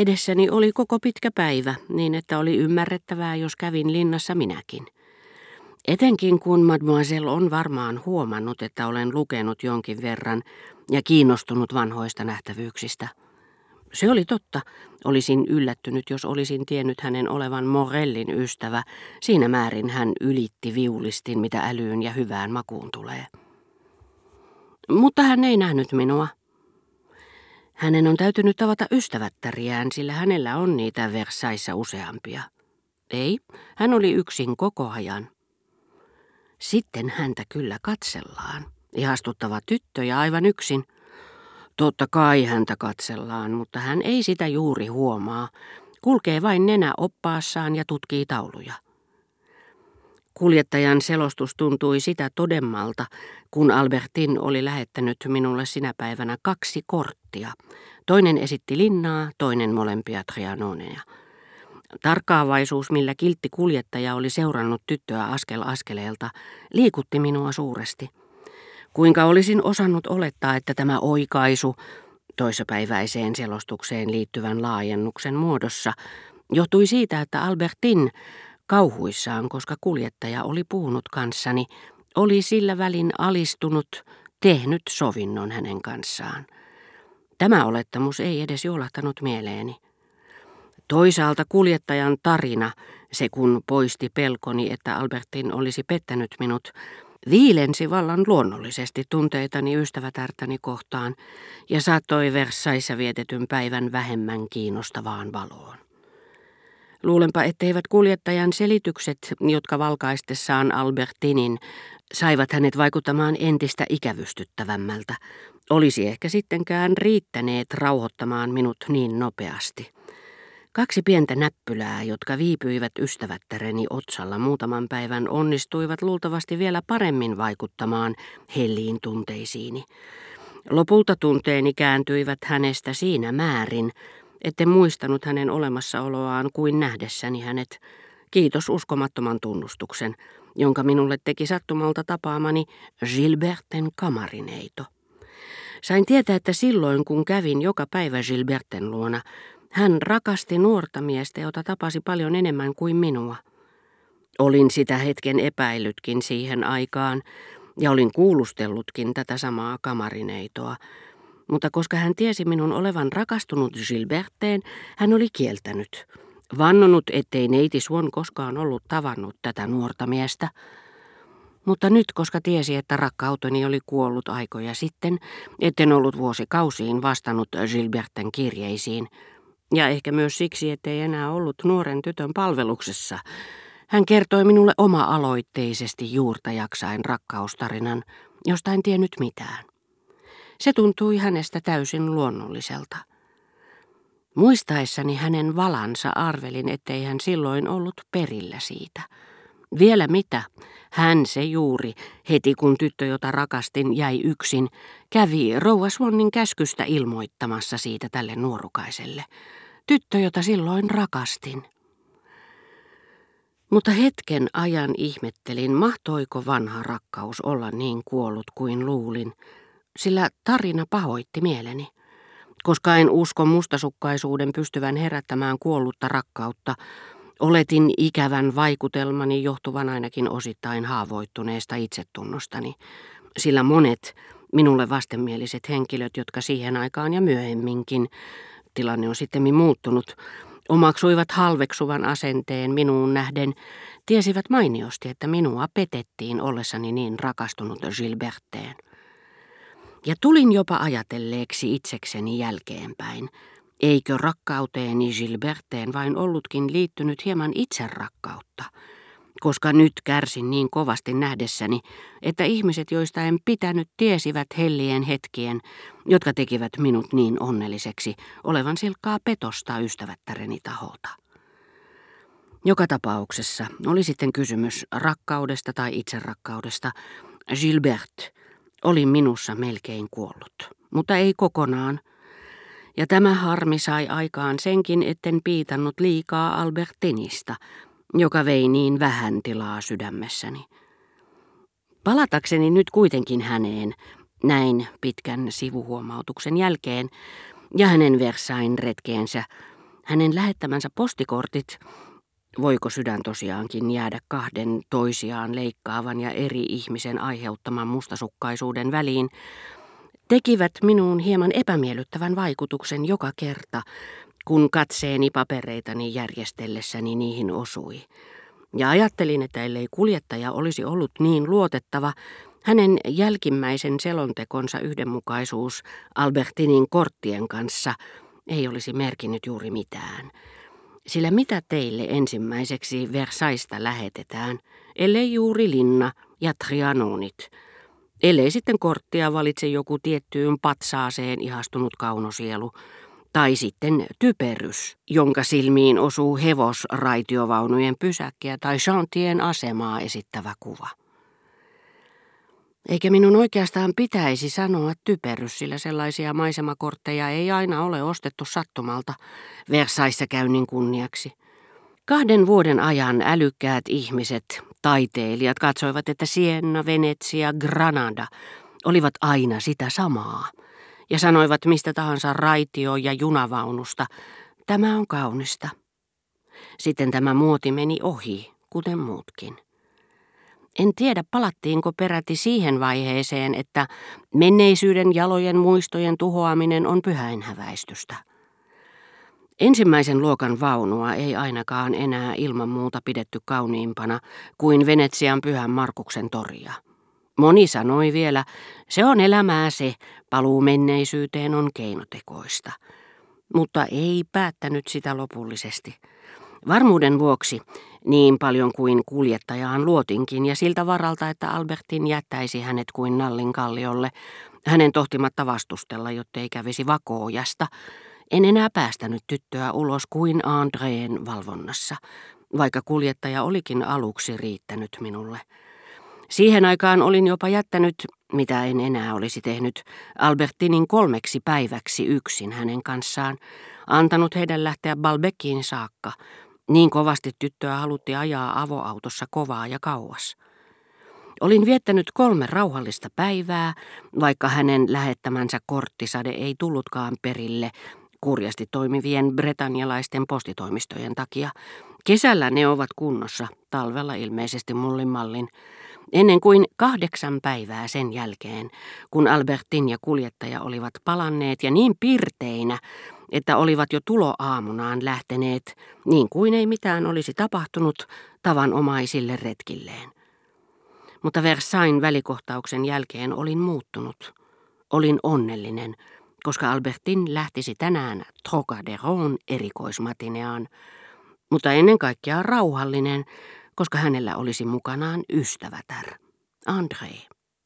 Edessäni oli koko pitkä päivä, niin että oli ymmärrettävää, jos kävin linnassa minäkin. Etenkin kun mademoiselle on varmaan huomannut, että olen lukenut jonkin verran ja kiinnostunut vanhoista nähtävyyksistä. Se oli totta. Olisin yllättynyt, jos olisin tiennyt hänen olevan Morellin ystävä. Siinä määrin hän ylitti viulistin, mitä älyyn ja hyvään makuun tulee. Mutta hän ei nähnyt minua. Hänen on täytynyt tavata ystävättäriään, sillä hänellä on niitä Versaissa useampia. Ei, hän oli yksin koko ajan. Sitten häntä kyllä katsellaan. Ihastuttava tyttö ja aivan yksin. Totta kai häntä katsellaan, mutta hän ei sitä juuri huomaa. Kulkee vain nenä oppaassaan ja tutkii tauluja. Kuljettajan selostus tuntui sitä todemmalta, kun Albertin oli lähettänyt minulle sinä päivänä kaksi korttia. Toinen esitti linnaa, toinen molempia trianoneja. Tarkkaavaisuus, millä kiltti kuljettaja oli seurannut tyttöä askel askeleelta, liikutti minua suuresti. Kuinka olisin osannut olettaa, että tämä oikaisu, toissapäiväiseen selostukseen liittyvän laajennuksen muodossa, johtui siitä, että Albertin kauhuissaan, koska kuljettaja oli puhunut kanssani, oli sillä välin alistunut, tehnyt sovinnon hänen kanssaan. Tämä olettamus ei edes juolahtanut mieleeni. Toisaalta kuljettajan tarina, se kun poisti pelkoni, että Albertin olisi pettänyt minut, viilensi vallan luonnollisesti tunteitani ystävätärtäni kohtaan ja saattoi Versaissa vietetyn päivän vähemmän kiinnostavaan valoon. Luulenpa, etteivät kuljettajan selitykset, jotka valkaistessaan Albertinin, saivat hänet vaikuttamaan entistä ikävystyttävämmältä, olisi ehkä sittenkään riittäneet rauhoittamaan minut niin nopeasti. Kaksi pientä näppylää, jotka viipyivät ystävättäreni otsalla muutaman päivän, onnistuivat luultavasti vielä paremmin vaikuttamaan helliin tunteisiini. Lopulta tunteeni kääntyivät hänestä siinä määrin, etten muistanut hänen olemassaoloaan kuin nähdessäni hänet. Kiitos uskomattoman tunnustuksen, jonka minulle teki sattumalta tapaamani Gilberten kamarineito. Sain tietää, että silloin kun kävin joka päivä Gilberten luona, hän rakasti nuorta miestä, jota tapasi paljon enemmän kuin minua. Olin sitä hetken epäillytkin siihen aikaan, ja olin kuulustellutkin tätä samaa kamarineitoa, mutta koska hän tiesi minun olevan rakastunut Gilberteen, hän oli kieltänyt. Vannonut, ettei neiti Suon koskaan ollut tavannut tätä nuorta miestä. Mutta nyt, koska tiesi, että rakkauteni oli kuollut aikoja sitten, etten ollut vuosikausiin vastannut Gilberten kirjeisiin, ja ehkä myös siksi, ettei enää ollut nuoren tytön palveluksessa, hän kertoi minulle oma-aloitteisesti juurta jaksain rakkaustarinan, josta en tiennyt mitään. Se tuntui hänestä täysin luonnolliselta. Muistaessani hänen valansa arvelin, ettei hän silloin ollut perillä siitä. Vielä mitä, hän se juuri, heti kun tyttö, jota rakastin, jäi yksin, kävi Rouva Swannin käskystä ilmoittamassa siitä tälle nuorukaiselle. Tyttö, jota silloin rakastin. Mutta hetken ajan ihmettelin, mahtoiko vanha rakkaus olla niin kuollut kuin luulin, sillä tarina pahoitti mieleni. Koska en usko mustasukkaisuuden pystyvän herättämään kuollutta rakkautta, oletin ikävän vaikutelmani johtuvan ainakin osittain haavoittuneesta itsetunnostani, sillä monet minulle vastenmieliset henkilöt, jotka siihen aikaan ja myöhemminkin, tilanne on sitten muuttunut, omaksuivat halveksuvan asenteen minuun nähden, tiesivät mainiosti, että minua petettiin ollessani niin rakastunut Gilberteen. Ja tulin jopa ajatelleeksi itsekseni jälkeenpäin, eikö rakkauteeni Gilberteen vain ollutkin liittynyt hieman itserakkautta, koska nyt kärsin niin kovasti nähdessäni, että ihmiset, joista en pitänyt, tiesivät hellien hetkien, jotka tekivät minut niin onnelliseksi, olevan silkkaa petosta ystävättäreni taholta. Joka tapauksessa, oli sitten kysymys rakkaudesta tai itserakkaudesta, Gilbert oli minussa melkein kuollut, mutta ei kokonaan. Ja tämä harmi sai aikaan senkin, etten piitannut liikaa Albertinista, joka vei niin vähän tilaa sydämessäni. Palatakseni nyt kuitenkin häneen, näin pitkän sivuhuomautuksen jälkeen, ja hänen Versain retkeensä, Hänen lähettämänsä postikortit, voiko sydän tosiaankin jäädä kahden toisiaan leikkaavan ja eri ihmisen aiheuttaman mustasukkaisuuden väliin, tekivät minuun hieman epämiellyttävän vaikutuksen joka kerta, kun katseeni papereitani järjestellessäni niihin osui. Ja ajattelin, että ellei kuljettaja olisi ollut niin luotettava, hänen jälkimmäisen selontekonsa yhdenmukaisuus Albertinin korttien kanssa ei olisi merkinnyt juuri mitään. Sillä mitä teille ensimmäiseksi Versaista lähetetään, ellei juuri linna ja trianonit, ellei sitten korttia valitse joku tiettyyn patsaaseen ihastunut kaunosielu, tai sitten typerys, jonka silmiin osuu hevosraitiovaunujen pysäkkiä tai chantien asemaa esittävä kuva. Eikä minun oikeastaan pitäisi sanoa typerys, sillä sellaisia maisemakortteja ei aina ole ostettu sattumalta Versaissa käynnin kunniaksi. Kahden vuoden ajan älykkäät ihmiset, taiteilijat katsoivat, että Sienna, Venetsia, Granada olivat aina sitä samaa – ja sanoivat mistä tahansa raitio- ja junavaunusta, tämä on kaunista. Sitten tämä muoti meni ohi, kuten muutkin. En tiedä, palattiinko peräti siihen vaiheeseen, että menneisyyden jalojen muistojen tuhoaminen on pyhäinhäväistystä. Ensimmäisen luokan vaunua ei ainakaan enää ilman muuta pidetty kauniimpana kuin Venetsian pyhän Markuksen toria. Moni sanoi vielä, se on elämää se, paluu menneisyyteen on keinotekoista. Mutta ei päättänyt sitä lopullisesti. Varmuuden vuoksi, niin paljon kuin kuljettajaan luotinkin ja siltä varalta, että Albertin jättäisi hänet kuin nallin kalliolle, hänen tohtimatta vastustella, jottei kävisi vakoojasta, en enää päästänyt tyttöä ulos kuin Andreen valvonnassa, vaikka kuljettaja olikin aluksi riittänyt minulle. Siihen aikaan olin jopa jättänyt, mitä en enää olisi tehnyt, Albertinin kolmeksi päiväksi yksin hänen kanssaan, antanut heidän lähteä Balbeckiin saakka. Niin kovasti tyttöä halutti ajaa avoautossa kovaa ja kauas. Olin viettänyt kolme rauhallista päivää, vaikka hänen lähettämänsä korttisade ei tullutkaan perille kurjasti toimivien bretanialaisten postitoimistojen takia. Kesällä ne ovat kunnossa, talvella ilmeisesti mullin mallin. Ennen kuin kahdeksan päivää sen jälkeen, kun Albertin ja kuljettaja olivat palanneet ja niin pirteinä, että olivat jo tuloaamunaan lähteneet, niin kuin ei mitään olisi tapahtunut tavanomaisille retkilleen. Mutta Versain välikohtauksen jälkeen olin muuttunut. Olin onnellinen, koska Albertin lähtisi tänään Trocaderon erikoismatineaan, mutta ennen kaikkea rauhallinen, koska hänellä olisi mukanaan ystävätär, André.